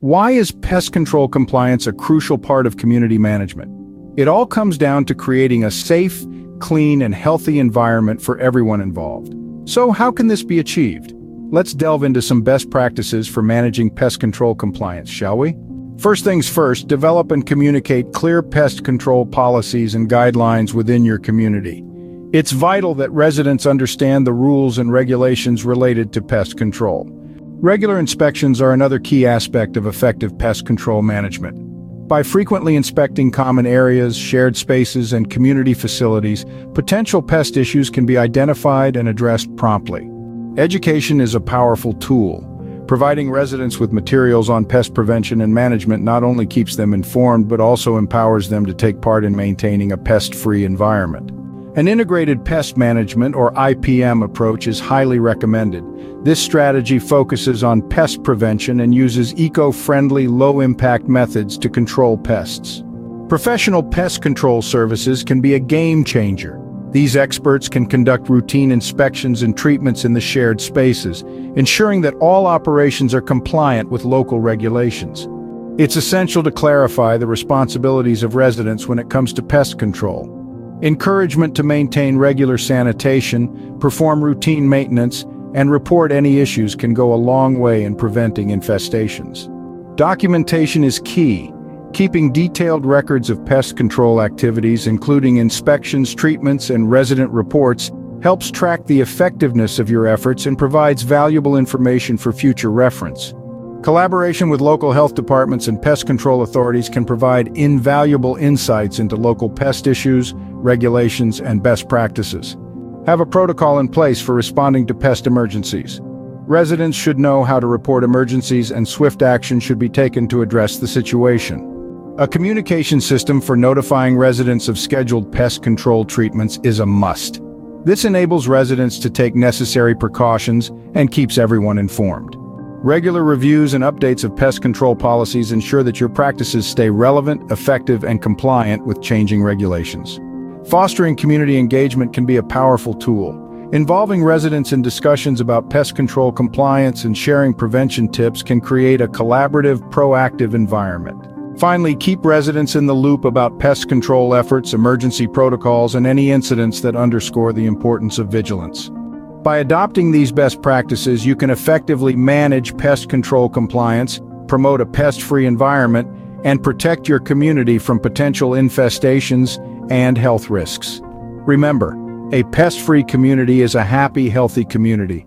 Why is pest control compliance a crucial part of community management? It all comes down to creating a safe, clean, and healthy environment for everyone involved. So how can this be achieved? Let's delve into some best practices for managing pest control compliance, shall we? First things first, develop and communicate clear pest control policies and guidelines within your community. It's vital that residents understand the rules and regulations related to pest control. Regular inspections are another key aspect of effective pest control management. By frequently inspecting common areas, shared spaces, and community facilities, potential pest issues can be identified and addressed promptly. Education is a powerful tool. Providing residents with materials on pest prevention and management not only keeps them informed but also empowers them to take part in maintaining a pest-free environment. An integrated pest management or IPM approach is highly recommended. This strategy focuses on pest prevention and uses eco-friendly, low-impact methods to control pests. Professional pest control services can be a game changer. These experts can conduct routine inspections and treatments in the shared spaces, ensuring that all operations are compliant with local regulations. It's essential to clarify the responsibilities of residents when it comes to pest control. Encouragement to maintain regular sanitation, perform routine maintenance, and report any issues can go a long way in preventing infestations. Documentation is key. Keeping detailed records of pest control activities, including inspections, treatments, and resident reports, helps track the effectiveness of your efforts and provides valuable information for future reference. Collaboration with local health departments and pest control authorities can provide invaluable insights into local pest issues, regulations, and best practices. Have a protocol in place for responding to pest emergencies. Residents should know how to report emergencies and swift action should be taken to address the situation. A communication system for notifying residents of scheduled pest control treatments is a must. This enables residents to take necessary precautions and keeps everyone informed. Regular reviews and updates of pest control policies ensure that your practices stay relevant, effective, and compliant with changing regulations. Fostering community engagement can be a powerful tool. Involving residents in discussions about pest control compliance and sharing prevention tips can create a collaborative, proactive environment. Finally, keep residents in the loop about pest control efforts, emergency protocols, and any incidents that underscore the importance of vigilance. By adopting these best practices, you can effectively manage pest control compliance, promote a pest-free environment, and protect your community from potential infestations and health risks. Remember, a pest-free community is a happy, healthy community.